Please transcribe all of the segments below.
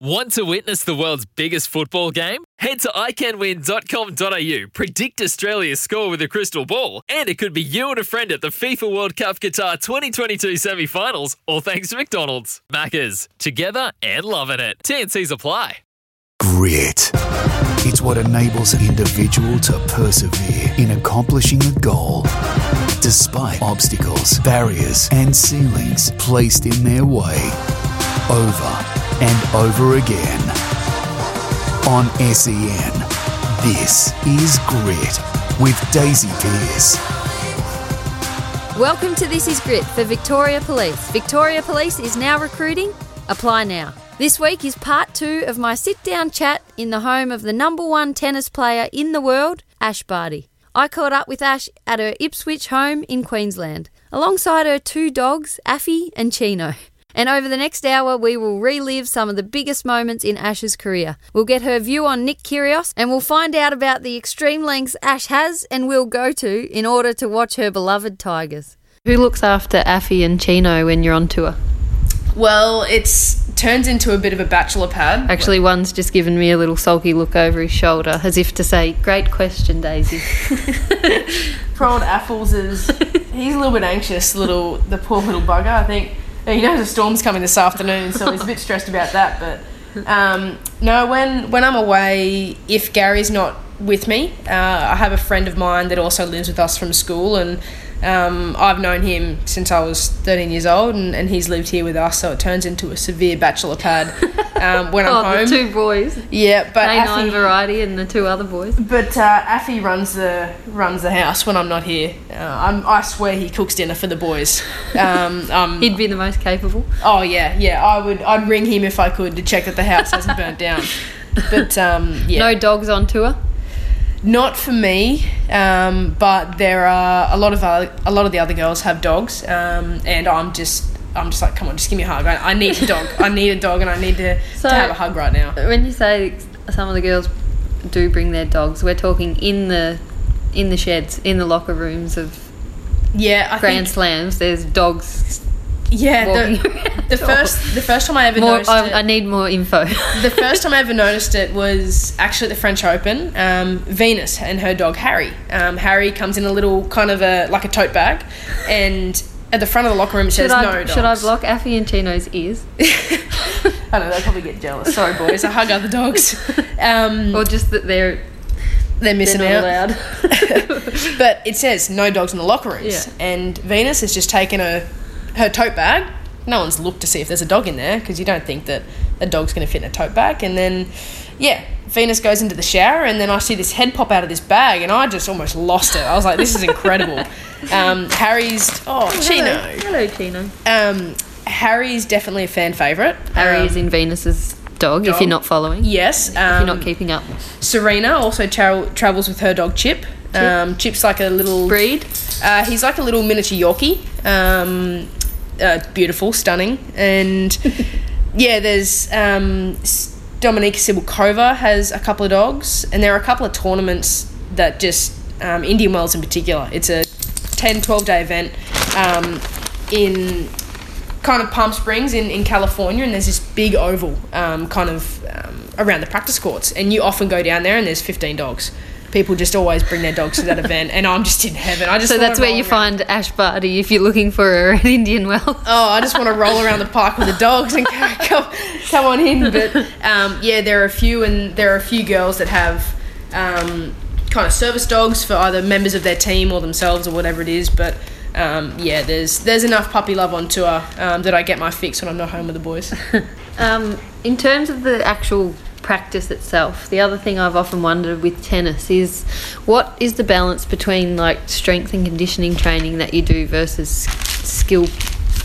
Want to witness the world's biggest football game? Head to iCanWin.com.au, predict Australia's score with a crystal ball, and it could be you and a friend at the FIFA World Cup Qatar 2022 semi finals, all thanks to McDonald's. Maccas, together and loving it. TNC's apply. Grit. It's what enables an individual to persevere in accomplishing a goal. Despite obstacles, barriers, and ceilings placed in their way. Over and over again. On SEN, this is Grit with Daisy Pearce. Welcome to This Is Grit for Victoria Police. Victoria Police is now recruiting. Apply now. This week is part two of my sit down chat in the home of the number one tennis player in the world, Ash Barty. I caught up with Ash at her Ipswich home in Queensland, alongside her two dogs, Affy and Chino. And over the next hour, we will relive some of the biggest moments in Ash's career. We'll get her view on Nick Kyrgios, and we'll find out about the extreme lengths Ash has and will go to in order to watch her beloved Tigers. Who looks after Affy and Chino when you're on tour? Well, it's turns into a bit of a bachelor pad. Actually, one's just given me a little sulky look over his shoulder, as if to say, "Great question, Daisy." Poor old Apples is he's a little bit anxious. Little the poor little bugger. I think he know the storm's coming this afternoon, so he's a bit stressed about that. But um, no, when when I'm away, if Gary's not with me, uh, I have a friend of mine that also lives with us from school, and um, I've known him since I was 13 years old, and, and he's lived here with us, so it turns into a severe bachelor pad um, when oh, I'm home. The two boys. Yeah, but Affy, variety and the two other boys. But uh, Affy runs the runs the house when I'm not here. Uh, i swear he cooks dinner for the boys. Um, um, He'd be the most capable. Oh yeah, yeah. I would. I'd ring him if I could to check that the house hasn't burnt down. But um, yeah. No dogs on tour. Not for me, um, but there are a lot of other, a lot of the other girls have dogs, um, and I'm just I'm just like, come on, just give me a hug. I, I need a dog. I need a dog, and I need to, so, to have a hug right now. When you say some of the girls do bring their dogs, we're talking in the in the sheds, in the locker rooms of yeah I Grand Slams. There's dogs yeah, the, the first the first time I ever more, noticed I, it, I need more info. the first time I ever noticed it was actually at the French Open. Um, Venus and her dog Harry. Um, Harry comes in a little kind of a like a tote bag, and at the front of the locker room it says should I, no dogs. Should I block Chino's ears? I don't know. They'll probably get jealous. Sorry, boys. I hug other dogs. Um, or just that they're they're missing they're out. but it says no dogs in the locker rooms, Yeah. and Venus has just taken a her tote bag. No one's looked to see if there's a dog in there because you don't think that a dog's going to fit in a tote bag. And then, yeah, Venus goes into the shower, and then I see this head pop out of this bag, and I just almost lost it. I was like, this is incredible. um, Harry's, oh, Chino. Hello, Chino. Um, Harry's definitely a fan favourite. Harry Um, is in Venus's dog, if you're not following. Yes. If you're not um, keeping up. Serena also tra- travels with her dog Chip. Um, Chip's like a little Breed? Uh, he's like a little miniature Yorkie. Um, uh, beautiful, stunning, and yeah, there's um, Dominika Cibulkova has a couple of dogs, and there are a couple of tournaments that just um, Indian Wells in particular. It's a 10, 12 day event um, in kind of Palm Springs in, in California, and there's this big oval um, kind of um, around the practice courts, and you often go down there, and there's 15 dogs. People just always bring their dogs to that event, and I'm just in heaven. I just So that's where you around- find Ash Barty if you're looking for an Indian well. Oh, I just want to roll around the park with the dogs and come, come, come on in. But um, yeah, there are a few, and there are a few girls that have um, kind of service dogs for either members of their team or themselves or whatever it is. But um, yeah, there's there's enough puppy love on tour um, that I get my fix when I'm not home with the boys. Um, in terms of the actual practice itself, the other thing I've often wondered with tennis is what is the balance between like strength and conditioning training that you do versus skill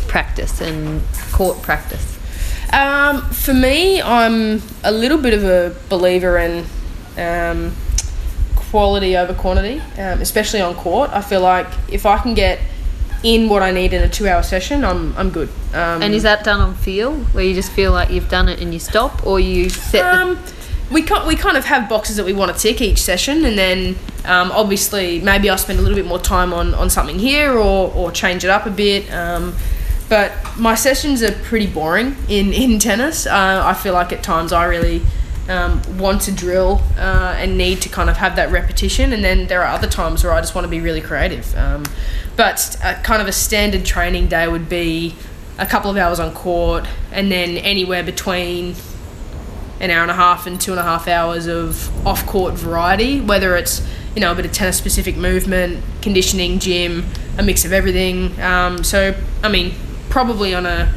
practice and court practice? Um, for me, I'm a little bit of a believer in um, quality over quantity, um, especially on court. I feel like if I can get in what I need in a two-hour session, I'm I'm good. Um, And is that done on feel, where you just feel like you've done it and you stop, or you set the um, we kind we kind of have boxes that we want to tick each session, and then um, obviously maybe I'll spend a little bit more time on, on something here or, or change it up a bit. Um, but my sessions are pretty boring in in tennis. Uh, I feel like at times I really um, want to drill uh, and need to kind of have that repetition, and then there are other times where I just want to be really creative. Um, but a, kind of a standard training day would be a couple of hours on court, and then anywhere between an hour and a half and two and a half hours of off court variety, whether it's you know a bit of tennis specific movement, conditioning, gym, a mix of everything. Um, so I mean, probably on a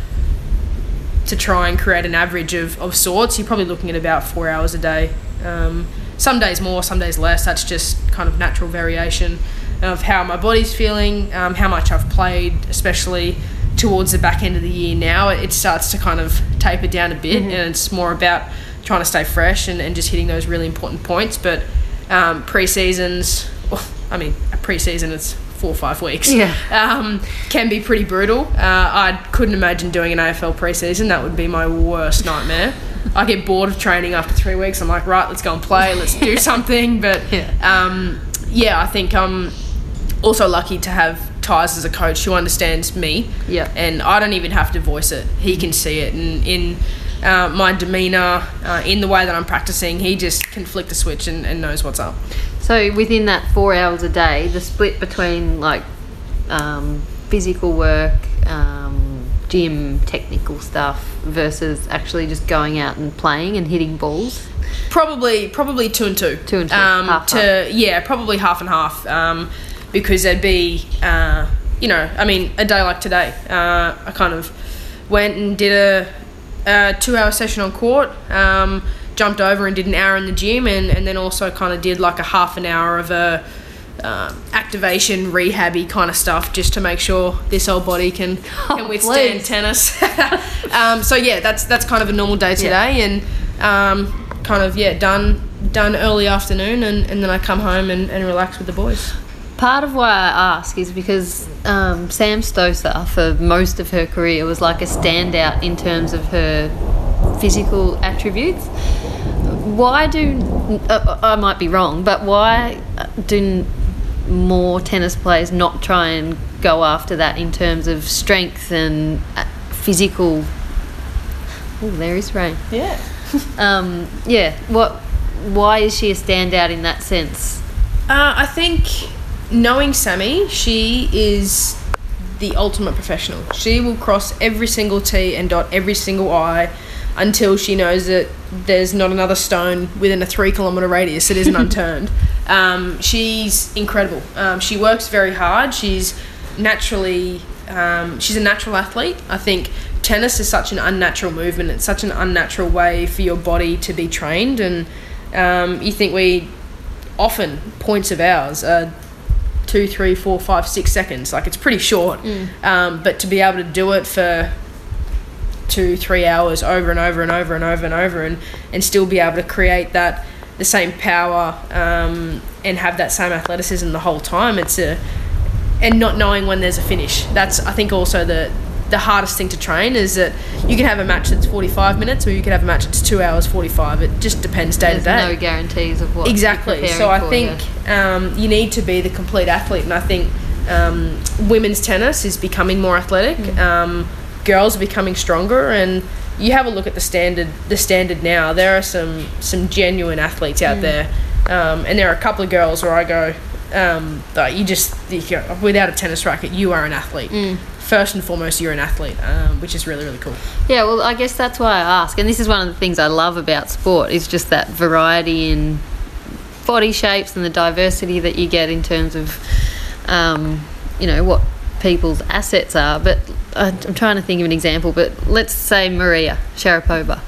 to try and create an average of, of sorts, you're probably looking at about four hours a day. Um, some days more, some days less. That's just kind of natural variation of how my body's feeling, um, how much I've played, especially towards the back end of the year now. It starts to kind of taper down a bit, mm-hmm. and it's more about trying to stay fresh and, and just hitting those really important points. But um, pre seasons, well, I mean, pre season, it's four or five weeks. Yeah. Um, can be pretty brutal. Uh, I couldn't imagine doing an AFL preseason. That would be my worst nightmare. I get bored of training after three weeks. I'm like, right, let's go and play. Let's do something. But yeah, um, yeah I think I'm also lucky to have Tyzz as a coach who understands me. Yeah. And I don't even have to voice it. He can see it. And in uh, my demeanour, uh, in the way that I'm practicing, he just can flick the switch and, and knows what's up. So within that four hours a day, the split between like um, physical work, um, gym, technical stuff versus actually just going out and playing and hitting balls. Probably, probably two and two. Two and two. Um, half, to half. yeah, probably half and half. Um, because there'd be, uh, you know, I mean, a day like today, uh, I kind of went and did a, a two-hour session on court. Um, jumped over and did an hour in the gym and, and then also kind of did like a half an hour of a um, activation rehabby kind of stuff just to make sure this old body can, oh, can withstand please. tennis. um, so yeah, that's that's kind of a normal day today Yeah. and um, kind of yeah done done early afternoon and, and then I come home and, and relax with the boys. Part of why I ask is because um, Sam Stosur, for most of her career, was like a standout in terms of her physical attributes. Why do uh, I might be wrong, but why do more tennis players not try and go after that in terms of strength and uh, physical? Oh, there is rain. Yeah. Um, yeah. What? Why is she a standout in that sense? Uh, I think knowing Sammy, she is the ultimate professional. She will cross every single T and dot every single I until she knows that there's not another stone within a three kilometre radius that isn't unturned. Um, she's incredible. Um, she works very hard. She's naturally, um, she's a natural athlete. I think tennis is such an unnatural movement. It's such an unnatural way for your body to be trained. And um, you think we often points of ours are two, three, four, five, six seconds. Like it's pretty short. Um, but to be able to do it for two, three hours over and over and over and over and over and, and still be able to create that the same power um, and have that same athleticism the whole time. It's a and not knowing when there's a finish. That's I think also the the hardest thing to train is that you can have a match that's 45 minutes or you can have a match that's two hours 45. It just depends day There's to day no guarantees of what. exactly so i for, think yeah. um, you need to be the complete athlete and i think um, women's tennis is becoming more athletic Mm. um, girls are becoming stronger and you have a look at the standard the standard now there are some some genuine athletes Mm. out there um, and there are a couple of girls where i go um, that you just you go, without a tennis racket you are an athlete Mm. first and foremost you're an athlete um, which is really really cool Yeah, well, I guess that's why I ask. And this is one of the things I love about sport is just that variety in body shapes and the diversity that you get in terms of, um, you know, what people's assets are. But I'm trying to think of an example. But let's say Maria Sharapova.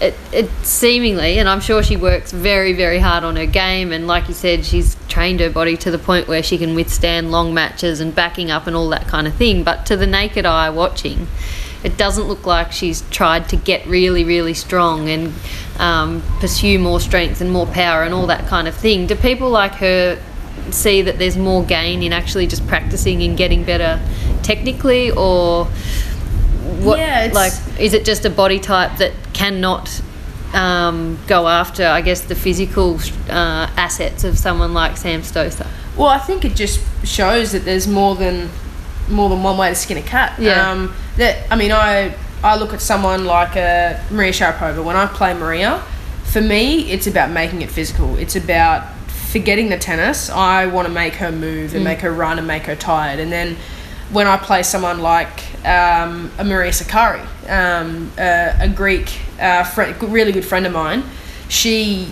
It, it seemingly, and I'm sure she works very, very hard on her game. And like you said, she's trained her body to the point where she can withstand long matches and backing up and all that kind of thing. But to the naked eye watching, it doesn't look like she's tried to get really, really strong and um, pursue more strength and more power and all that kind of thing. Do people like her see that there's more gain in actually just practicing and getting better technically, or what? Yeah, like, is it just a body type that cannot? Um, go after, I guess, the physical uh, assets of someone like Sam Stosur. Well, I think it just shows that there's more than more than one way to skin a cat. Yeah. Um, that I mean, I I look at someone like a Maria Sharapova. When I play Maria, for me, it's about making it physical. It's about forgetting the tennis. I want to make her move and make her run and make her tired. And then when I play someone like um, a Maria Sakkari, um, a, a Greek, uh, friend, really good friend of mine, she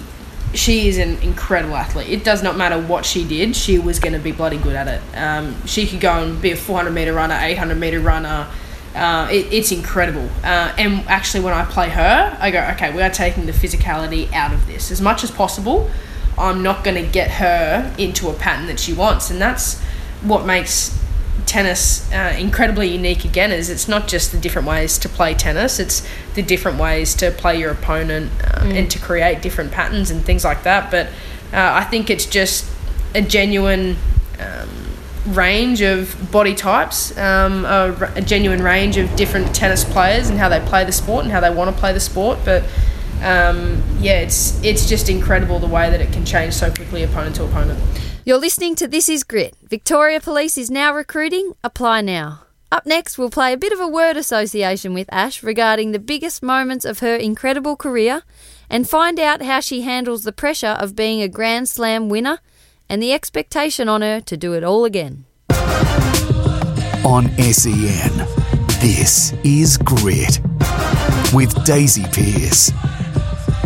she is an incredible athlete. It does not matter what she did, she was going to be bloody good at it. Um, she could go and be a 400 meter runner, 800 meter runner. Uh, it, it's incredible. Uh, and actually, when I play her, I go, okay, we are taking the physicality out of this as much as possible. I'm not going to get her into a pattern that she wants, and that's what makes tennis uh, incredibly unique again is it's not just the different ways to play tennis it's the different ways to play your opponent uh, mm. and to create different patterns and things like that but uh, i think it's just a genuine um, range of body types um, a, a, genuine range of different tennis players and how they play the sport and how they want to play the sport but um, yeah it's it's just incredible the way that it can change so quickly opponent to opponent you're listening to This Is Grit. Victoria Police is now recruiting. Apply now. Up next, we'll play a bit of a word association with Ash regarding the biggest moments of her incredible career and find out how she handles the pressure of being a Grand Slam winner and the expectation on her to do it all again. On SEN, this is Grit with Daisy Pearce.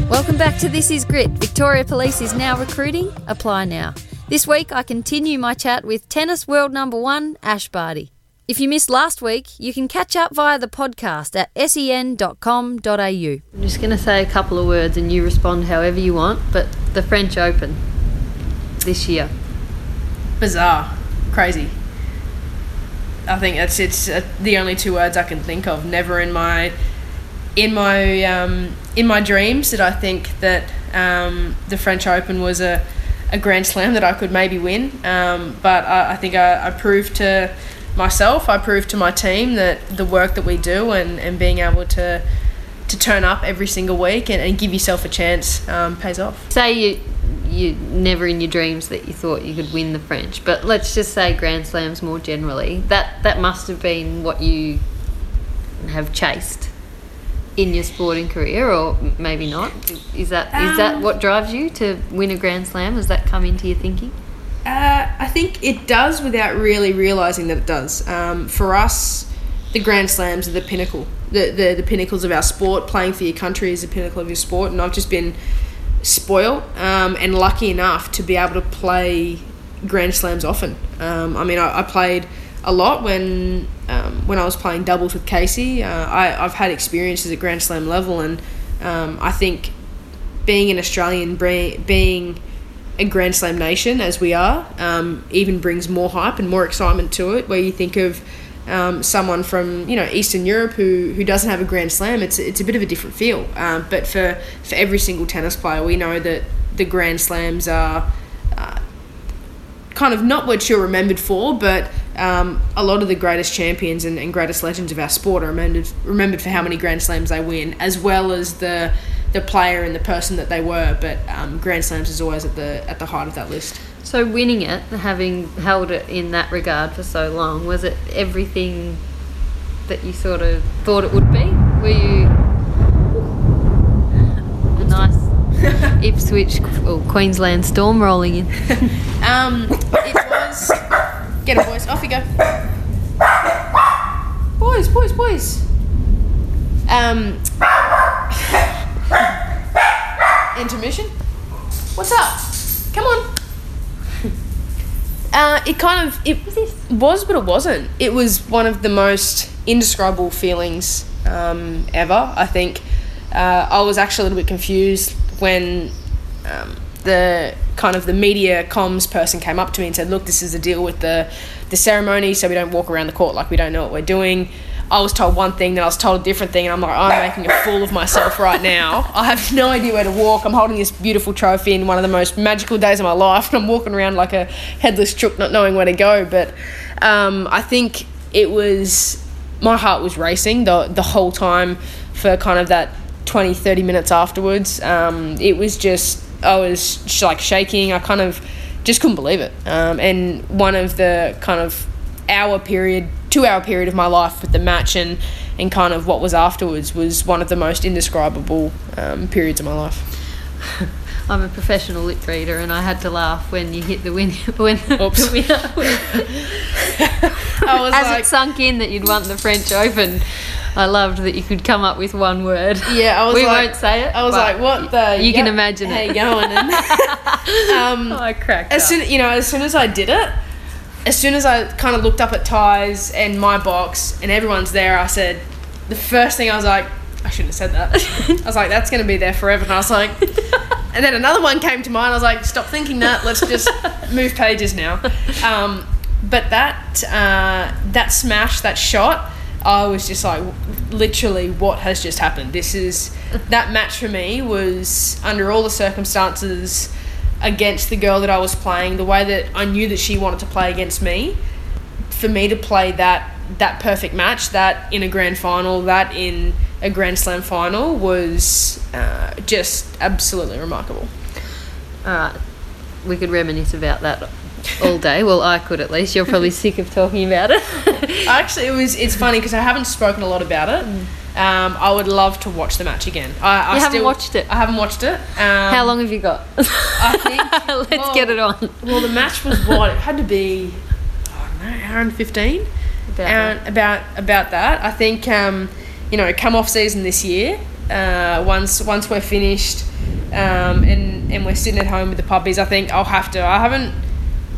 Welcome back to This Is Grit. Victoria Police is now recruiting. Apply now. This week, I continue my chat with tennis world number one, Ash Barty. If you missed last week, you can catch up via the podcast at sen.com.au. I'm just going to say a couple of words and you respond however you want, but the French Open this year. Bizarre. Crazy. I think that's it's uh, the only two words I can think of. Never in my in my um, in my dreams did I think that um, the French Open was a a Grand Slam that I could maybe win. Um, but I, I think I, I, proved to myself, I proved to my team that the work that we do and, and being able to to turn up every single week and, and give yourself a chance um, pays off. Say you you never in your dreams that you thought you could win the French, but let's just say Grand Slams more generally. That that must have been what you have chased in your sporting career, or maybe not? Is that um, is that um, what drives you to win a Grand Slam? Does that come into your thinking? Uh, I think it does without really realizing that it does. Um, for us, the Grand Slams are the pinnacle, the, the the pinnacles of our sport. Playing for your country is the pinnacle of your sport, and I've just been spoiled um, and lucky enough to be able to play Grand Slams often. Um, I mean, I, I played a lot when um, when I was playing doubles with Casey. Uh, I, I've had experiences at Grand Slam level, and um, I think being an Australian, being a Grand Slam nation as we are, um, even brings more hype and more excitement to it. Where you think of um, someone from you know Eastern Europe who, who doesn't have a Grand Slam, it's it's a bit of a different feel. Um, but for for every single tennis player, we know that the Grand Slams are kind of not what you're remembered for, but um, a lot of the greatest champions and, and, greatest legends of our sport are remembered remembered for how many Grand Slams they win, as well as the the player and the person that they were. But um, Grand Slams is always at the at the heart of that list. So winning it, having held it in that regard for so long, was it everything that you sort of thought it would be? Were you a nice Ipswich or Queensland storm rolling in? um, it was. Get it, boys. Off you go. Boys, boys, boys. Um. Intermission. What's up? Come on. Uh, it kind of it was, but it wasn't. It was one of the most indescribable feelings um, ever. I think uh, I was actually a little bit confused when um, the kind of the media comms person came up to me and said, "Look, this is the deal with the the ceremony, so we don't walk around the court like we don't know what we're doing." I was told one thing, then I was told a different thing, and I'm like, I'm making a fool of myself right now. I have no idea where to walk. I'm holding this beautiful trophy in one of the most magical days of my life, and I'm walking around like a headless chook, not knowing where to go. But um, I think it was my heart was racing the the whole time for kind of that 20, 30 minutes afterwards. Um, it was just, I was sh- like shaking. I kind of just couldn't believe it. Um, and one of the kind of hour period, two hour period of my life with the match and and kind of what was afterwards was one of the most indescribable um, periods of my life. I'm a professional lip reader, and I had to laugh when you hit the win when Oops. the winner. I was As like, it sunk in that you'd won the French Open, I loved that you could come up with one word. yeah, I was we like, won't say it. I was like, what the? You can yep, imagine how it. you going? And, um, I cracked as up. soon you know, as soon as I did it, as soon as I kind of looked up at Tyzz and my box and everyone's there, I said, the first thing I was like, I shouldn't have said that. I was like, that's going to be there forever. And I was like, and then another one came to mind. I was like, stop thinking that. Let's just move pages now. Um, but that uh, that smash, that shot, I was just like, literally, what has just happened? This is that match for me was under all the circumstances against the girl that I was playing, the way that I knew that she wanted to play against me. For me to play that that perfect match, that in a grand final, that in a Grand Slam final, was uh, just absolutely remarkable. Right, we could reminisce about that all day. Well, I could at least. You're probably sick of talking about it. Actually, it was. It's funny because I haven't spoken a lot about it. Um, I would love to watch the match again. I, I You haven't still- watched it? I haven't watched it. Um, How long have you got? I think. Let's get it on. Well, the match was what it had to be. I don't know, hour and fifteen. About Hour- about about that. I think. Um, you know, come off season this year. Uh, once once we're finished, um, and and we're sitting at home with the puppies, I think I'll have to. I haven't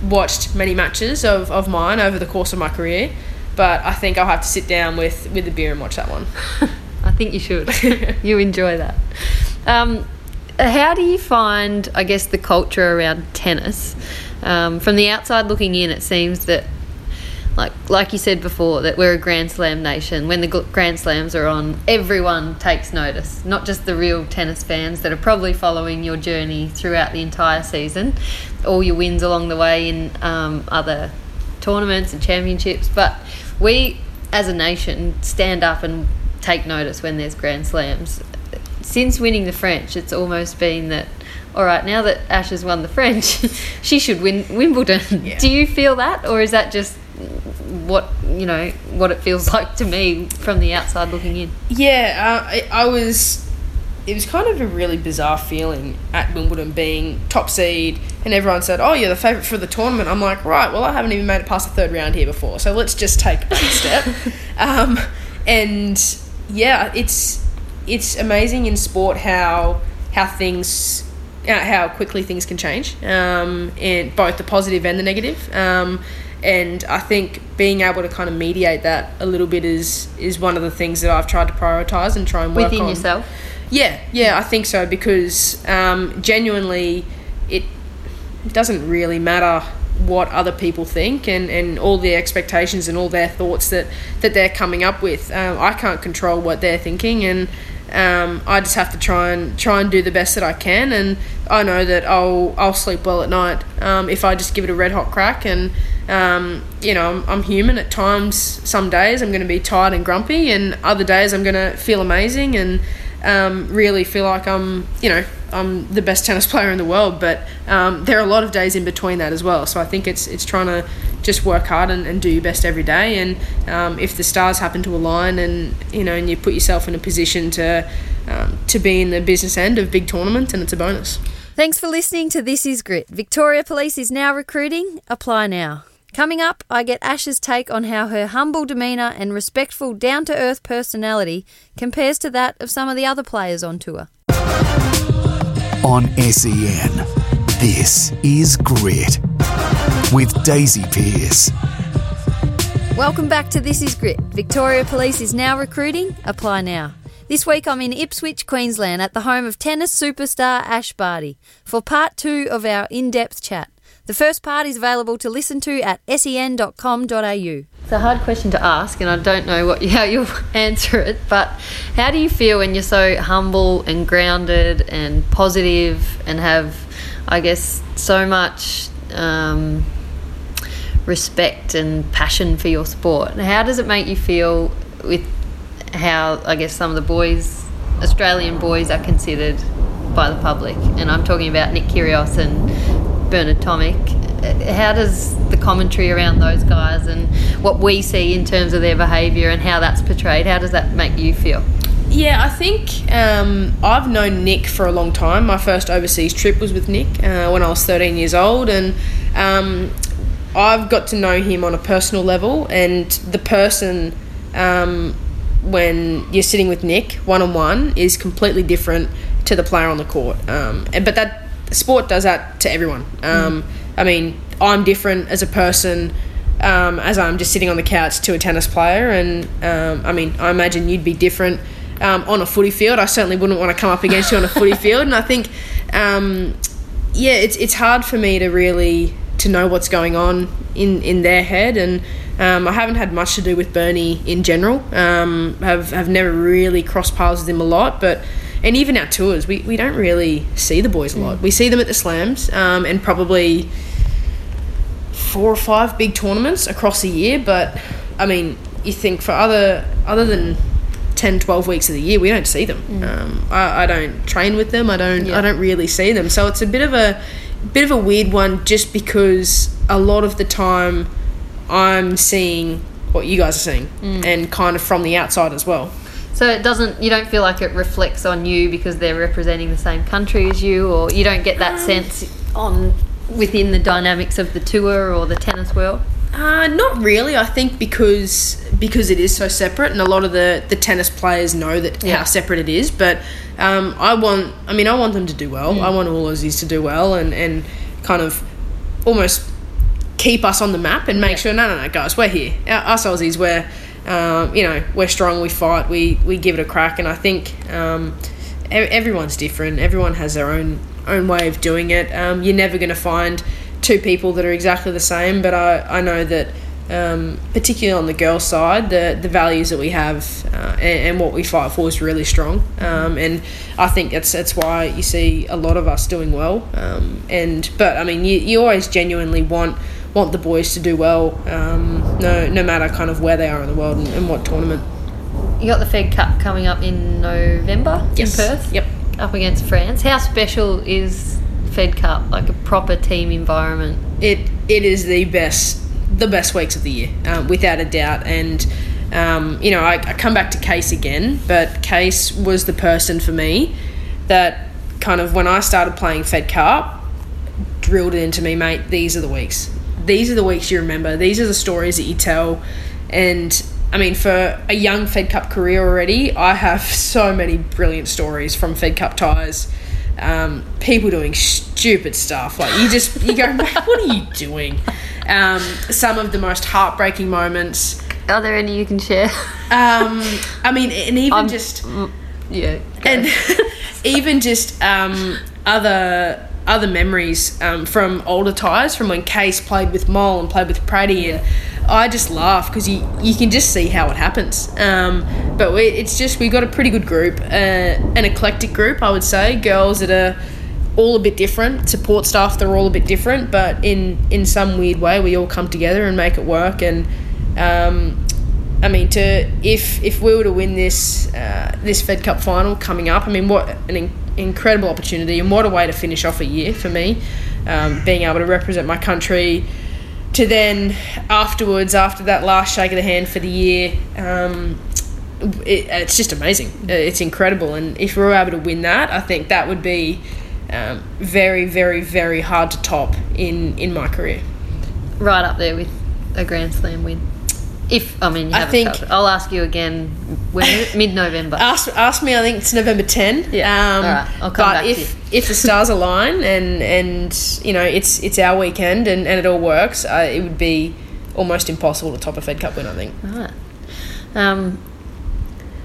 watched many matches of, of mine over the course of my career, but I think I'll have to sit down with with the beer and watch that one. I think you should. you enjoy that. Um, how do you find, I guess, the culture around tennis? Um, from the outside looking in, it seems that, like like you said before, that we're a Grand Slam nation. When the Grand Slams are on, everyone takes notice. Not just the real tennis fans that are probably following your journey throughout the entire season, all your wins along the way in um, other tournaments and championships, but we as a nation stand up and take notice when there's Grand Slams. Since winning the French, it's almost been that. All right, now that Ash has won the French, she should win Wimbledon. Yeah. Do you feel that, or is that just what you know what it feels like to me from the outside looking in? Yeah, uh, I, I was. It was kind of a really bizarre feeling at Wimbledon being top seed, and everyone said, "Oh, you're the favourite for the tournament." I'm like, right, well, I haven't even made it past the third round here before, so let's just take a step. Um, and yeah, it's it's amazing in sport how how things uh, how quickly things can change, um, and both the positive and the negative. Um, and I think being able to kind of mediate that a little bit is is one of the things that I've tried to prioritize and try and work Within on. yourself? Yeah, yeah, I think so because um, genuinely, it doesn't really matter what other people think and, and all their expectations and all their thoughts that, that they're coming up with. Um, I can't control what they're thinking, and um, I just have to try and try and do the best that I can. And I know that I'll I'll sleep well at night um, if I just give it a red hot crack. And um, you know, I'm, I'm human at times. Some days I'm going to be tired and grumpy, and other days I'm going to feel amazing and um, really feel like I'm, you know, I'm the best tennis player in the world. But um, there are a lot of days in between that as well. So I think it's it's trying to just work hard and, and do your best every day. And um, if the stars happen to align, and you know, and you put yourself in a position to um, to be in the business end of big tournaments, and it's a bonus. Thanks for listening to This Is Grit. Victoria Police is now recruiting. Apply now. Coming up, I get Ash's take on how her humble demeanour and respectful, down to earth personality compares to that of some of the other players on tour. On SEN, this is Grit with Daisy Pearce. Welcome back to This Is Grit. Victoria Police is now recruiting. Apply now. This week I'm in Ipswich, Queensland, at the home of tennis superstar Ash Barty for part two of our in depth chat. The first part is available to listen to at sen.com.au. It's a hard question to ask, and I don't know what how you'll answer it. But how do you feel when you're so humble and grounded and positive, and have, I guess, so much um, respect and passion for your sport? How does it make you feel with how I guess some of the boys, Australian boys, are considered by the public? And I'm talking about Nick Kyrgios and Bernard Tomic. How does the commentary around those guys and what we see in terms of their behaviour and how that's portrayed, how does that make you feel? Yeah, I think um, I've known Nick for a long time. My first overseas trip was with Nick uh, when I was 13 years old, and um, I've got to know him on a personal level. And the person, um, when you're sitting with Nick one on one, is completely different to the player on the court. Um, and, but that sport does that to everyone. Um, I mean, I'm different as a person. Um, as I'm just sitting on the couch to a tennis player, and um, I mean, I imagine you'd be different um, on a footy field. I certainly wouldn't want to come up against you on a footy field, and I think, um, yeah, it's it's hard for me to really to know what's going on in in their head, and um, I haven't had much to do with Bernie in general. Um, have have never really crossed paths with him a lot, but. And even our tours, we, we don't really see the boys a lot. We see them at the slams um, and probably four or five big tournaments across a year. But I mean, you think for other other than 10, 12 weeks of the year, we don't see them. Um, I, I don't train with them. I don't. Yeah. I don't really see them. So it's a bit of a bit of a weird one, just because a lot of the time I'm seeing what you guys are seeing, and kind of from the outside as well. So it doesn't, you don't feel like it reflects on you because they're representing the same country as you, or you don't get that sense on within the dynamics of the tour or the tennis world? Uh, not really. I think because because it is so separate, and a lot of the, the tennis players know that Yeah. how separate it is. But um, I want, I mean, I want them to do well. I want all Aussies to do well, and and kind of almost keep us on the map and make sure. No, no, no, guys, we're here. Our- Us Aussies, we're um, you know we're strong. We fight. We we give it a crack. And I think um, e- everyone's different. Everyone has their own own way of doing it. Um, you're never going to find two people that are exactly the same. But I I know that. Um, particularly on the girls' side, the the values that we have uh, and, and what we fight for is really strong, um, and I think that's that's why you see a lot of us doing well. Um, and but I mean, you, you always genuinely want want the boys to do well, um, no no matter kind of where they are in the world and, and what tournament. You got the Fed Cup coming up in November Yes. in Perth. Yep. Up against France. How special is Fed Cup? Like a proper team environment. it it is the best the best weeks of the year um, without a doubt. And um, you know I, I come back to Case again but Case was the person for me that kind of when i started playing fed cup drilled it into me mate these are the weeks. These are the weeks you remember. These are the stories that you tell. And I mean, for a young Fed Cup career already, I have so many brilliant stories from Fed Cup ties. Um, people doing stupid stuff like you just you go, what are you doing? Um, some of the most heartbreaking moments. Are there any you can share? Um, I mean, and even I'm- just yeah. and even just um, other other memories um, from older ties from when Case played with Mole and played with Praddy and I just laugh because you you can just see how it happens um, but we, it's just we've got a pretty good group uh, an eclectic group I would say girls that are all a bit different support staff they're all a bit different but in in some weird way we all come together and make it work and um, I mean, to if if we were to win this uh, this Fed Cup final coming up, I mean, what an in- incredible opportunity and what a way to finish off a year for me, um, being able to represent my country. To then afterwards, after that last shake of the hand for the year, um, it, it's just amazing. Uh, It's incredible, and if we were able to win that, I think that would be um, very, very, very hard to top in in my career. Right up there with a Grand Slam win. If I mean, you I think felt. I'll ask you again when mid November. Ask, ask me. I think it's November ten. Yeah. Um, All right, I'll come but if if the stars align and and you know it's it's our weekend and, and it all works, uh, it would be almost impossible to top a Fed Cup win. I think. Right. Um,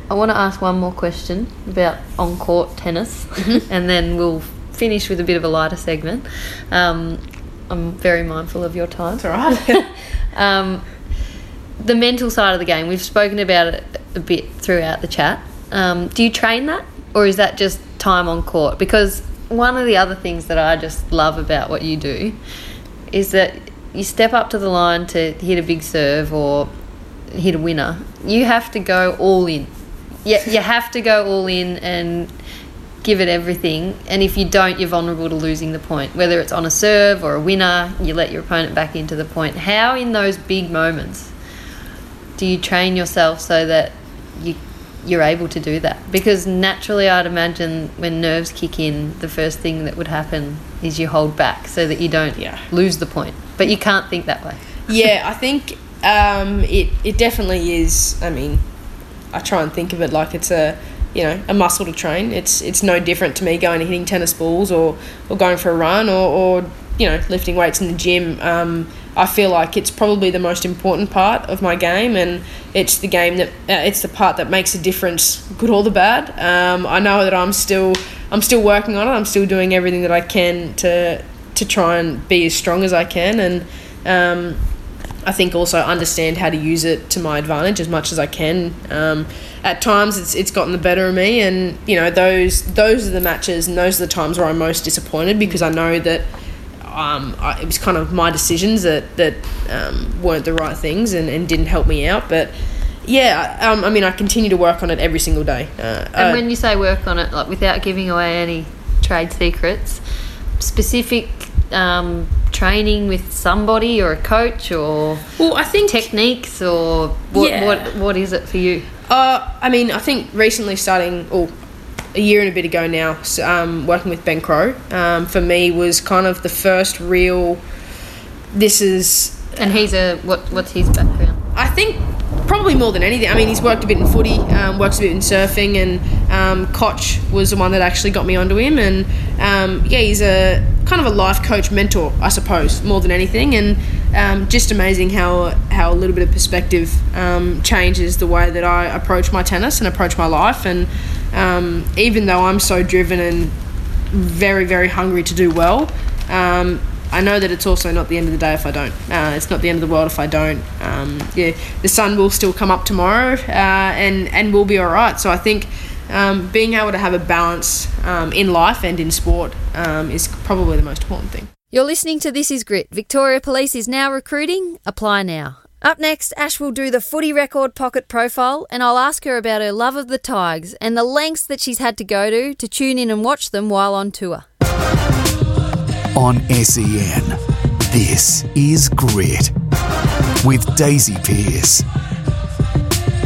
I want to ask one more question about on court tennis, Mm-hmm. and then we'll finish with a bit of a lighter segment. Um, I'm very mindful of your time. It's all right. Um, the mental side of the game, we've spoken about it a bit throughout the chat. Um, do you train that, or is that just time on court? Because one of the other things that I just love about what you do is that you step up to the line to hit a big serve or hit a winner. You have to go all in. You, you have to go all in and give it everything, and if you don't, you're vulnerable to losing the point. Whether it's on a serve or a winner, you let your opponent back into the point. How, in those big moments, do you train yourself so that you you're able to do that? Because naturally, I'd imagine when nerves kick in, the first thing that would happen is you hold back so that you don't Yeah. lose the point. But you can't think that way. yeah, I think um, it it definitely is. I mean, I try and think of it like it's a you know a muscle to train. It's it's no different to me going and hitting tennis balls or, or going for a run or, or you know lifting weights in the gym. Um, I feel like it's probably the most important part of my game, and it's the game that uh, it's the part that makes a difference, good or the bad. Um, I know that I'm still I'm still working on it. I'm still doing everything that I can to to try and be as strong as I can, and um, I think also understand how to use it to my advantage as much as I can. Um, at times, it's it's gotten the better of me, and you know those those are the matches and those are the times where I'm most disappointed because I know that um, I, it was kind of my decisions that that um, weren't the right things and, and didn't help me out. But yeah, um, I mean, I continue to work on it every single day. Uh, And uh, when you say work on it, like without giving away any trade secrets, specific um, training with somebody or a coach or well, I think techniques or what, Yeah. what what is it for you? Uh, I mean, I think recently starting, or a year and a bit ago now, um, working with Ben Crowe, um, for me was kind of the first real. This is, And he's a what? What's his background? I think, probably more than anything. I mean, he's worked a bit in footy, um, works a bit in surfing, and um, Koch was the one that actually got me onto him. And um, yeah, he's a kind of a life coach mentor, I suppose, more than anything. And um, just amazing how how a little bit of perspective um, changes the way that I approach my tennis and approach my life. And um, even though I'm so driven and very very hungry to do well. Um, I know that it's also not the end of the day if I don't. Uh, it's not the end of the world if I don't. Um, yeah, the sun will still come up tomorrow, uh, and and we'll be all right. So I think um, being able to have a balance um, in life and in sport um, is probably the most important thing. You're listening to This Is Grit. Victoria Police is now recruiting. Apply now. Up next, Ash will do the footy record pocket profile, and I'll ask her about her love of the Tigers and the lengths that she's had to go to to tune in and watch them while on tour. On SEN, this is Grit with Daisy Pearce.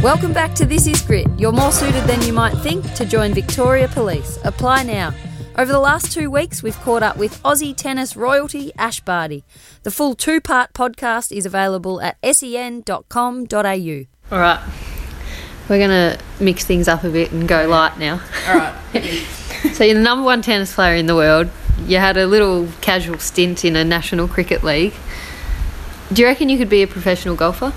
Welcome back to This Is Grit. You're more suited than you might think to join Victoria Police. Apply now. Over the last two weeks, we've caught up with Aussie tennis royalty Ash Barty. The full two part podcast is available at sen.com.au. All right, we're going to mix things up a bit and go light now. All right. So, you're the number one tennis player in the world. You had a little casual stint in a national cricket league. Do you reckon you could be a professional golfer?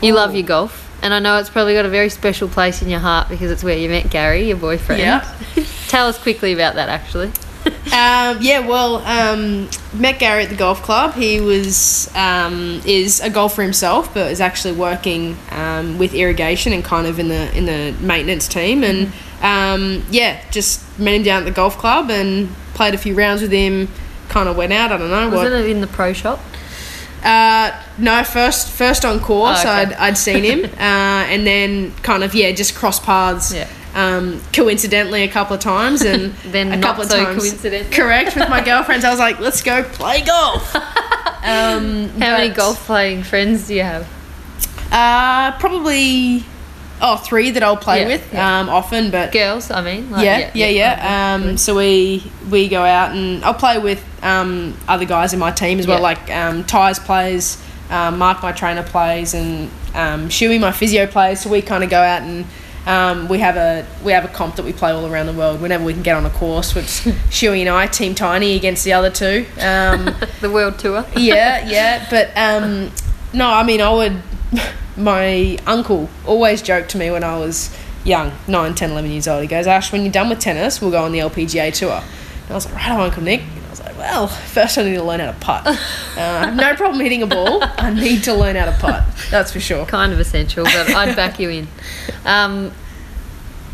You love your golf, and I know it's probably got a very special place in your heart because it's where you met Gary, your boyfriend. Yeah. Tell us quickly about that, actually. Um, yeah, well, um, met Gary at the golf club. He was um, is a golfer himself, but is actually working um, with irrigation and kind of in the in the maintenance team. And um, yeah, just met him down at the golf club and played a few rounds with him. Kind of went out. I don't know. Wasn't it in the pro shop? Uh, no, first first on course, Oh, okay. I'd, I'd seen him, uh, and then kind of yeah, just cross paths. Yeah. Um, coincidentally, a couple of times, and Then a not couple so of times, coincidentally. correct, with my girlfriends. I was like, let's go play golf. um, How many golf playing friends do you have? Uh, probably, oh, three that I'll play Yeah, with yeah. um, often, but Girls, I mean. Like, yeah, yeah, yeah. Um, so we we go out and I'll play with um, other guys in my team as well. Yeah. Like um, Ty's plays, um, Mark my trainer plays, and um, Shuey my physio plays. So we kind of go out and um, we have a we have a comp that we play all around the world whenever we can get on a course. Which Shuey and I team tiny against the other two. Um, the world tour. yeah, yeah. But um, no, I mean, I would. My uncle always joked to me when I was young, 9, 10, 11 years old. He goes, Ash, when you're done with tennis, we'll go on the LPGA tour. And I was like, right on, Uncle Nick. And I was like, well, first I need to learn how to putt. Uh, I have no problem hitting a ball. I need to learn how to putt. That's for sure. kind of essential, but I'd back you in. Um,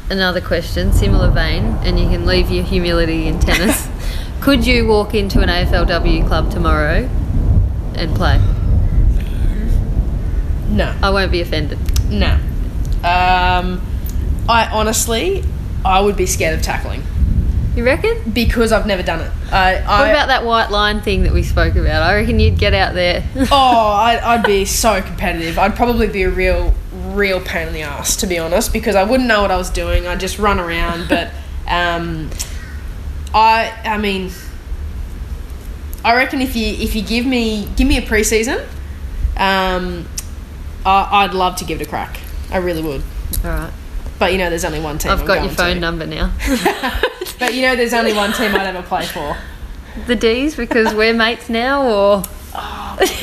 another question, similar vein, and you can leave your humility in tennis. Could you walk into an AFLW club tomorrow and play? No. I won't be offended. No. Um, I honestly, I would be scared of tackling You reckon? because I've never done it. I, I, What about that white line thing that we spoke about? I reckon you'd get out there. oh, I'd, I'd be so competitive. I'd probably be a real, real pain in the ass, to be honest, because I wouldn't know what I was doing. I'd just run around. But um, I, I mean, I reckon if you if you give me give me a preseason, um, I, I'd love to give it a crack. I really would. All right. But you know, there's only one team. I've I'm got your phone to. number now. But you know, there's only one team I'd ever play for. the D's because we're mates now, or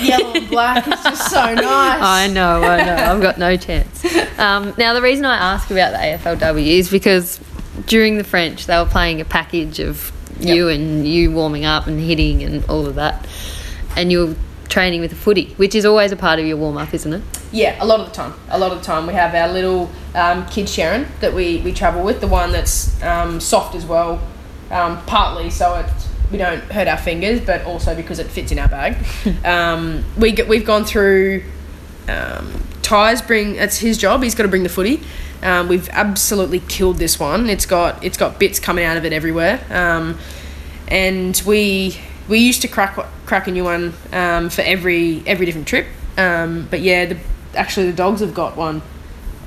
Yellow and black is just so nice. I know, I know, I've got no chance. Um, now the reason I ask about the AFLW is because during the French they were playing a package of you and you warming up and hitting and all of that, and you're training with a footy, which is always a part of your warm up, isn't it? Yeah, a lot of the time. A lot of the time, we have our little um, kid Sherrin that we, we travel with, the one that's um, soft as well, um, partly so it we don't hurt our fingers, but also because it fits in our bag. um, we get, we've gone through. Um, Ty's bring it's his job. He's got to bring the footy. Um, we've absolutely killed this one. It's got it's got bits coming out of it everywhere. Um, and we we used to crack crack a new one um, for every every different trip. Um, but yeah, the, actually the dogs have got one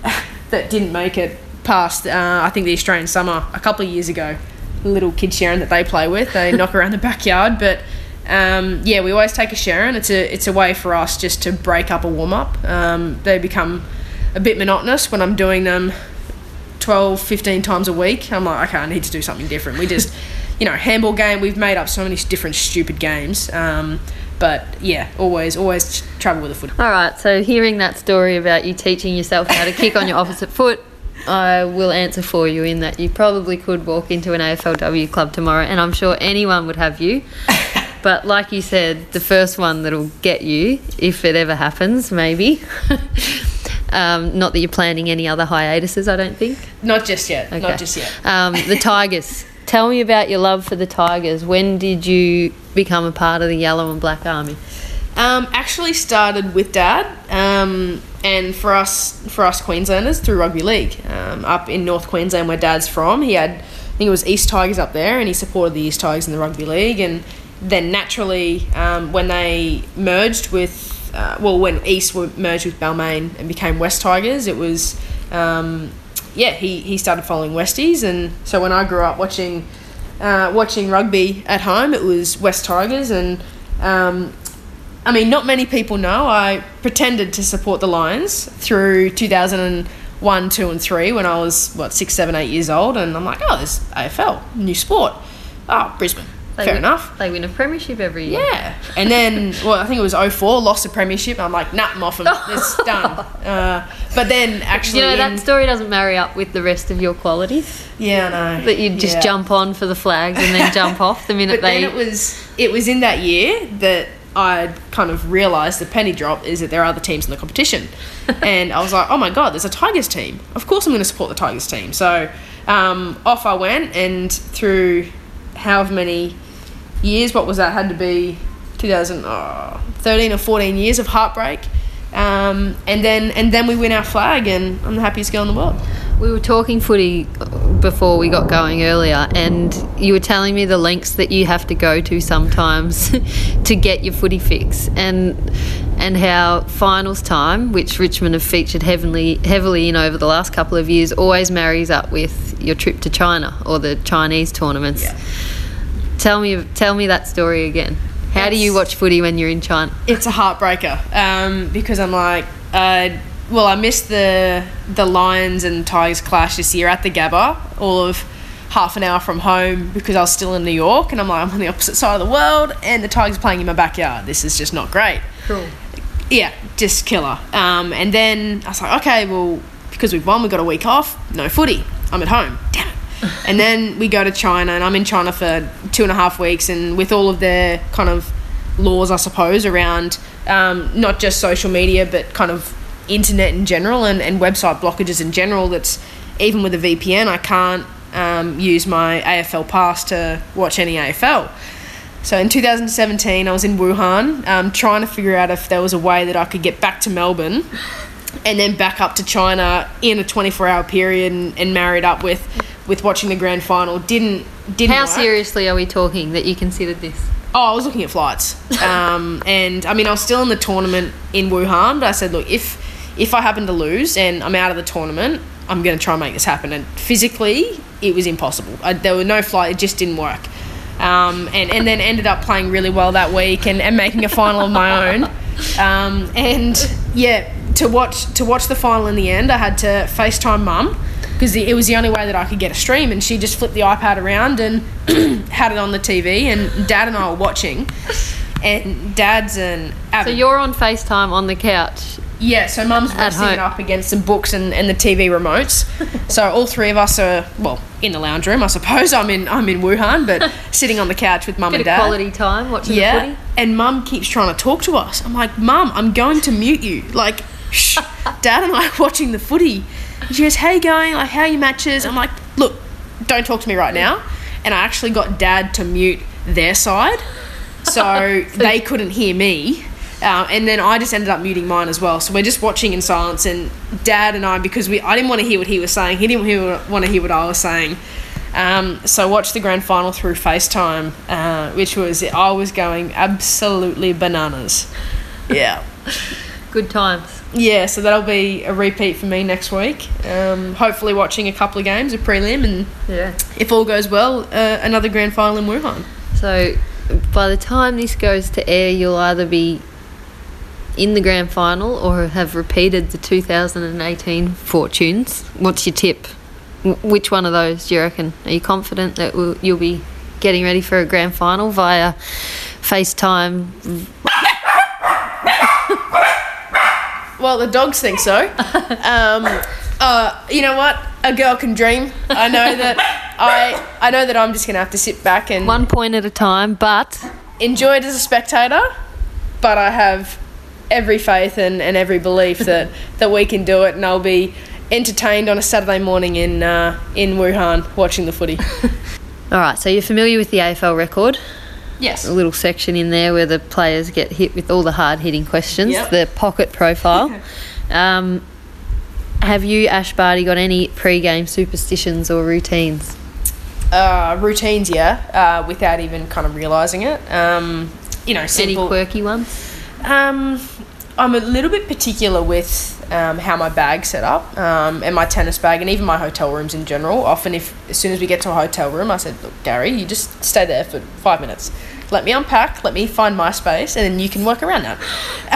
that didn't make it past. Uh, I think the Australian summer a couple of years ago. Little kid Sherrin that they play with, they knock around the backyard. But um, yeah, we always take a Sherrin. It's a it's a way for us just to break up a warm up. Um, they become a bit monotonous when I'm doing them 12, 15 times a week. I'm like, okay, I need to do something different. We just, you know, handball game. We've made up so many different stupid games. Um, but yeah, always, always travel with a foot. All right. So hearing that story about you teaching yourself how to kick on your opposite foot. I will answer for you in that you probably could walk into an AFLW club tomorrow, and I'm sure anyone would have you. But like you said, the first one that'll get you, if it ever happens, maybe. um, not that you're planning any other hiatuses, I don't think. Not just yet. Okay. Not just yet. Um, the Tigers. Tell me about your love for the Tigers. When did you become a part of the Yellow and Black Army? Um, actually started with dad, um, and for us, for us Queenslanders through rugby league, um, up in North Queensland where dad's from. He had, I think it was East Tigers up there, and he supported the East Tigers in the rugby league. And then naturally, um, when they merged with, uh, well, when East were merged with Balmain and became West Tigers, it was, um, yeah, he he started following Westies, and so when I grew up watching, uh, watching rugby at home, it was West Tigers and. Um, I mean, not many people know. I pretended to support the Lions through 2001, 2, and 3 when I was, what, six, seven, eight years old. And I'm like, oh, this AFL, new sport. Oh, Brisbane. They Fair win- enough. They win a premiership every year. Yeah. And then, well, I think it was 04, lost the premiership. I'm like, nah, I'm off them. It's done. Uh, but then actually. You know, in- that story doesn't marry up with the rest of your qualities. yeah, I know. That you'd just Yeah. jump on for the flags and then jump off the minute But they. then it was it was in that year that I kind of realised the penny drop is that there are other teams in the competition, and I was like, oh my god, there's a Tigers team. Of course, I'm going to support the Tigers team. So um, off I went, and through however many years, what was that? Had to be 2013 or 14 years of heartbreak. Um, and then and then we win our flag, and I'm the happiest girl in the world. We were talking footy before we got going earlier, and you were telling me the lengths that you have to go to sometimes to get your footy fix, and and how finals time, which Richmond have featured heavily heavily in over the last couple of years, always marries up with your trip to China or the Chinese tournaments. Tell me, tell me that story again. How do you watch footy when you're in China? it's a heartbreaker um, because I'm like, uh, well, I missed the the Lions and Tigers clash this year at the Gabba, all of half an hour from home because I was still in New York, and I'm like, I'm on the opposite side of the world, and the Tigers playing in my backyard. This is just not great. Cool. Yeah, just killer. Um, and then I was like, okay, well, because we've won, we've got a week off, no footy. I'm at home. Damn it. And then we go to China, and I'm in China for two and a half weeks, and with all of their kind of laws, I suppose, around um, not just social media, but kind of internet in general and, and website blockages in general, that's even with a VPN, I can't um, use my AFL pass to watch any AFL. So in 2017, I was in Wuhan um, trying to figure out if there was a way that I could get back to Melbourne and then back up to China in a 24 hour period and, and married up with with watching the grand final. Didn't didn't. How work. seriously are we talking that you considered this? Oh, I was looking at flights, um, and I mean, I was still in the tournament in Wuhan. But I said, look, if if I happen to lose and I'm out of the tournament, I'm going to try and make this happen. And physically, it was impossible. I, there were no flight; it just didn't work. Um, and and then ended up playing really well that week and, and making a final of my own. Um, and yeah, to watch to watch the final in the end, I had to FaceTime mum because it was the only way that I could get a stream, and she just flipped the iPad around and had it on the TV, and Dad and I were watching. And Dad's an So you're on FaceTime on the couch. yeah, so mum's resting it up against some books and, and the TV remotes. so all three of us are well in the lounge room, I suppose. I'm in I'm in Wuhan, but sitting on the couch with mum Bit and dad. quality time watching the Yeah, footy. and mum keeps trying to talk to us. I'm like, mum, I'm going to mute you. Like, shh. Dad and I are watching the footy. And she goes, how you going? Like, how are your matches? I'm like, look, don't talk to me right now. And I actually got dad to mute their side, so they couldn't hear me. Uh, and then I just ended up muting mine as well. So we're just watching in silence. And Dad and I, because we, I didn't want to hear what he was saying. He didn't want to hear what I was saying. Um, so watched the grand final through FaceTime, uh, which was I was going absolutely bananas. Yeah, Good times. Yeah. So that'll be a repeat for me next week. Um, hopefully, watching a couple of games, a prelim, and Yeah. if all goes well, uh, another grand final in Wuhan. So by the time this goes to air, you'll either be in the grand final or have repeated the 2018 fortunes. What's your tip? Wh- Which one of those do you reckon? Are you confident that we'll, you'll be getting ready for a grand final via FaceTime? Well, the dogs think so. um, uh, you know what? A girl can dream. I know that. I I know that I'm just gonna have to sit back and One point at a time, but enjoy it as a spectator, but I have every faith and, and every belief that, that we can do it, and I'll be entertained on a Saturday morning in uh, in Wuhan watching the footy. all right. So you're familiar with the AFL record? Yes. a little section in there where the players get hit with all the hard hitting questions, Yep. the pocket profile. um, have you, Ash Barty, got any pre game superstitions or routines? Uh, routines, yeah, uh, without even kind of realizing it. Um, you know, Any quirky ones? Um, I'm a little bit particular with um, how my bag's set up um, and my tennis bag and even my hotel rooms in general. Often, if as soon as we get to a hotel room, I said, "Look, Gary, you just stay there for five minutes. Let me unpack. Let me find my space, and then you can work around that."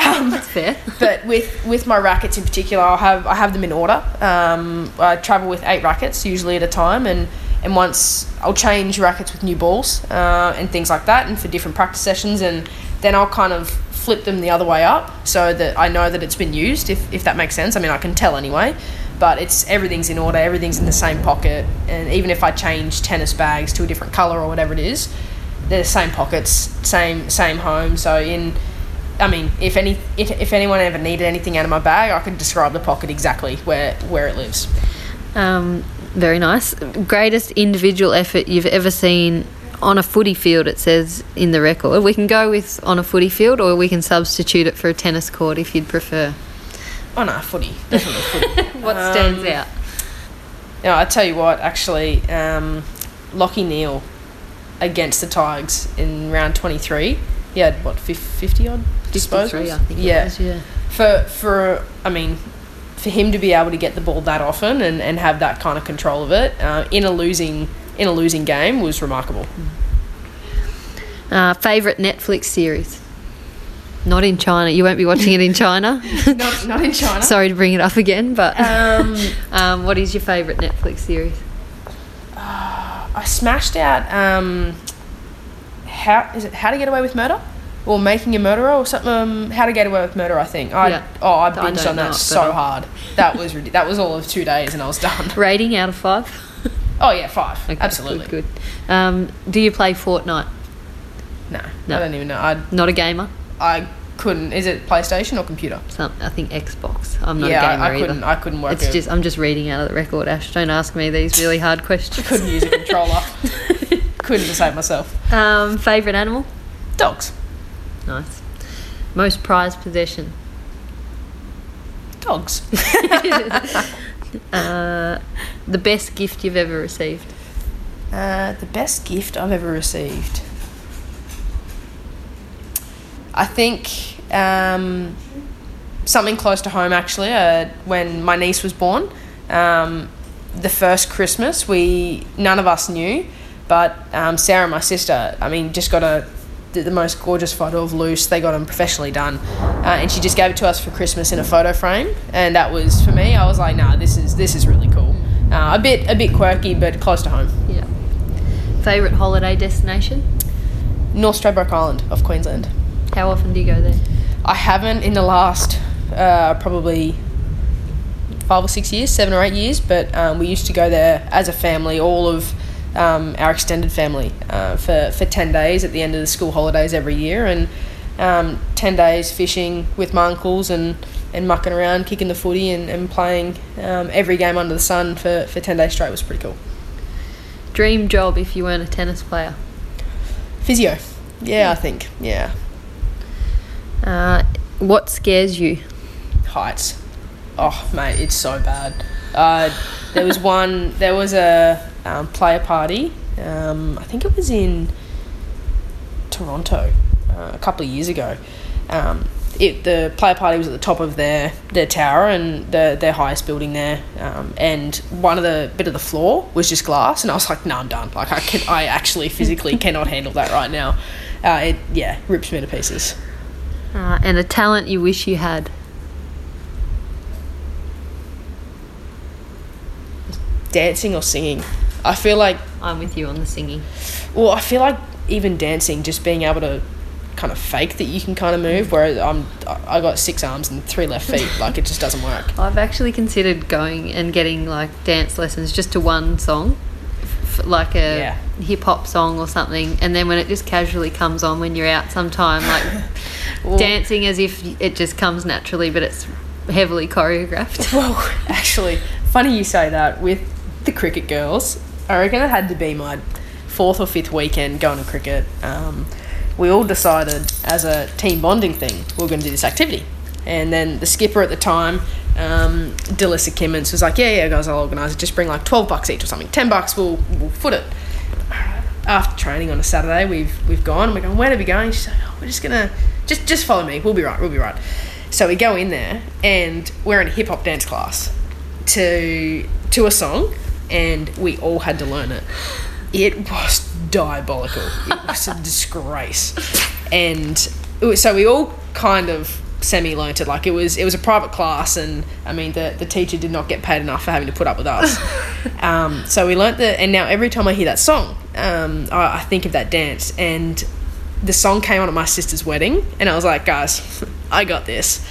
Um, Fair. but with with my rackets in particular, I'll have I have them in order. Um, I travel with eight rackets usually at a time, and and once I'll change rackets with new balls uh, and things like that, and for different practice sessions, and then I'll kind of flip them the other way up so that I know that it's been used. If if that makes sense, I mean I can tell anyway. But it's everything's in order, everything's in the same pocket, and even if I change tennis bags to a different color or whatever it is, they're the same pockets, same same home. So in I mean, if any if, if anyone ever needed anything out of my bag, I could describe the pocket exactly where where it lives. Um, very nice. Greatest individual effort you've ever seen on a footy field, it says in the record. We can go with on a footy field or we can substitute it for a tennis court if you'd prefer. Oh no, footy, definitely a footy. What stands out? Yeah, I tell you what, actually, um, Lachie Neale against the Tigers in round twenty three. He had what fifty odd 53, disposals. I think yeah. was, yeah. For for I mean, for him to be able to get the ball that often and, and have that kind of control of it uh, in a losing in a losing game was remarkable. Uh, Favourite Netflix series? Not in China. You won't be watching it in China. not not in China. Sorry to bring it up again, but Um, um, what is your favourite Netflix series? I smashed out um, how is it how to get away with murder or making a murderer or something um, how to get away with murder I think I Yeah. oh I I binged don't on that so hard that was that was all of two days and I was done Rating out of five? Oh yeah five Okay, absolutely Good. good. Um, do you play Fortnite? no, No. I don't even know I Not a gamer? I couldn't is it PlayStation or computer Some, I think Xbox. I'm not yeah a gamer I, I couldn't. I couldn't work It's it just I'm just reading out of the record, Ash. Don't ask me these really hard questions. couldn't use a controller couldn't save myself Um, favorite animal? dogs Nice. Most prized possession? dogs Uh, the best gift you've ever received. Uh, the best gift I've ever received. I think um, something close to home actually. Uh, when my niece was born, um, the first Christmas we none of us knew, but um, Sarah, my sister, I mean, just got a the, the most gorgeous photo of Luce. They got them professionally done, uh, and she just gave it to us for Christmas in a photo frame, and that was for me. I was like, nah, this is this is really cool. Uh, a bit a bit quirky, but close to home. Yeah. Favorite holiday destination? North Stradbroke Island of Queensland. How often do you go there? I haven't in the last uh, probably five or six years, seven or eight years, but um, we used to go there as a family, all of um, our extended family, uh, for, for 10 days at the end of the school holidays every year. And um, 10 days fishing with my uncles and, and mucking around, kicking the footy and, and playing um, every game under the sun for, for 10 days straight was pretty cool. Dream job if you weren't a tennis player? Physio. Yeah, I think. Yeah. Uh, what scares you? heights. Oh, mate, it's so bad. Uh, there was one. There was a um, player party. Um, I think it was in Toronto uh, a couple of years ago. Um, it the player party was at the top of their, their tower and the, their highest building there. Um, and one of the bit of the floor was just glass, and I was like, "No, I'm done. Like I can, I actually physically cannot handle that right now." Uh, it yeah rips me to pieces. Uh, and a talent you wish you had? Dancing or singing. I feel like I'm with you on the singing. Well, I feel like even dancing, just being able to kind of fake that you can kind of move, whereas I'm I got six arms and three left feet, like it just doesn't work. I've actually considered going and getting like dance lessons just to one song, f- like a Yeah. hip hop song or something, and then when it just casually comes on when you're out sometime, like Well- dancing as if it just comes naturally, but it's heavily choreographed. Well, actually, funny you say that. With the cricket girls, I reckon it had to be my fourth or fifth weekend going to cricket. Um, we all decided as a team bonding thing we were going to do this activity, and then the skipper at the time. Um, Delissa Kimmince was like, "Yeah, yeah, guys, I'll organise it. Just bring like twelve bucks each or something. Ten bucks, we'll we'll foot it." after training on a Saturday, we've we've gone and we're going, where are we going? She's like, oh, we're just gonna just just follow me. We'll be right. We'll be right. So we go in there and we're in a hip hop dance class to to a song, and we all had to learn it. It was diabolical. It was a disgrace, and was, so we all kind of semi learnt it. Like it was it was a private class, and I mean the the teacher did not get paid enough for having to put up with us. um, so we learnt the, and now every time I hear that song, um, I, I think of that dance, and the song came on at my sister's wedding, and I was like, guys, I got this.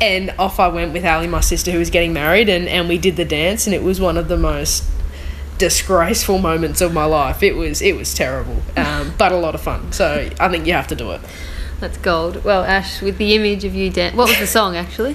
And off I went with Ali, my sister, who was getting married, and, and we did the dance, and it was one of the most disgraceful moments of my life. It was it was terrible, um, but a lot of fun. So I think you have to do it. That's gold. Well, Ash, with the image of you dan what was the song actually?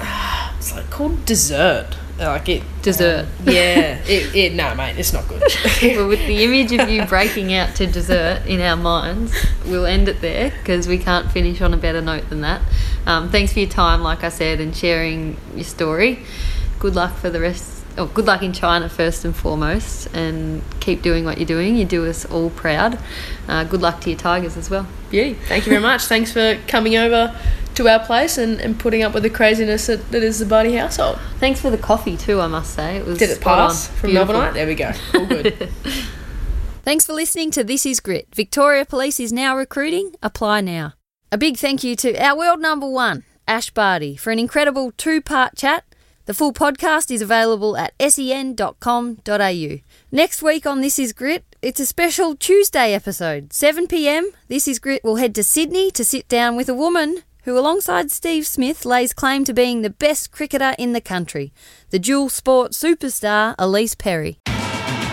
It's like called dessert. Like it Dessert. yeah. It, it no mate, it's not good. well, with the image of you breaking out to dessert in our minds, we'll end it there because we can't finish on a better note than that. Um, thanks for your time, like I said, and sharing your story. Good luck for the rest. Oh, good luck in China first and foremost, and keep doing what you're doing. You do us all proud. Uh, good luck to your Tigers as well. Beauty. Thank you very much. Thanks for coming over to our place and, and putting up with the craziness that, that is the Barty household. Thanks for the coffee too. I must say it was Did it spot pass on. from Beautiful. Melbourne? There we go. All good. Thanks for listening to This Is Grit. Victoria Police is now recruiting. Apply now. A big thank you to our world number one, Ash Barty, for an incredible two part chat. The full podcast is available at sen.com.au. Next week on This Is Grit, it's a special Tuesday episode. 7 pm, This Is Grit will head to Sydney to sit down with a woman who, alongside Steve Smith, lays claim to being the best cricketer in the country, the dual sport superstar Elise Perry.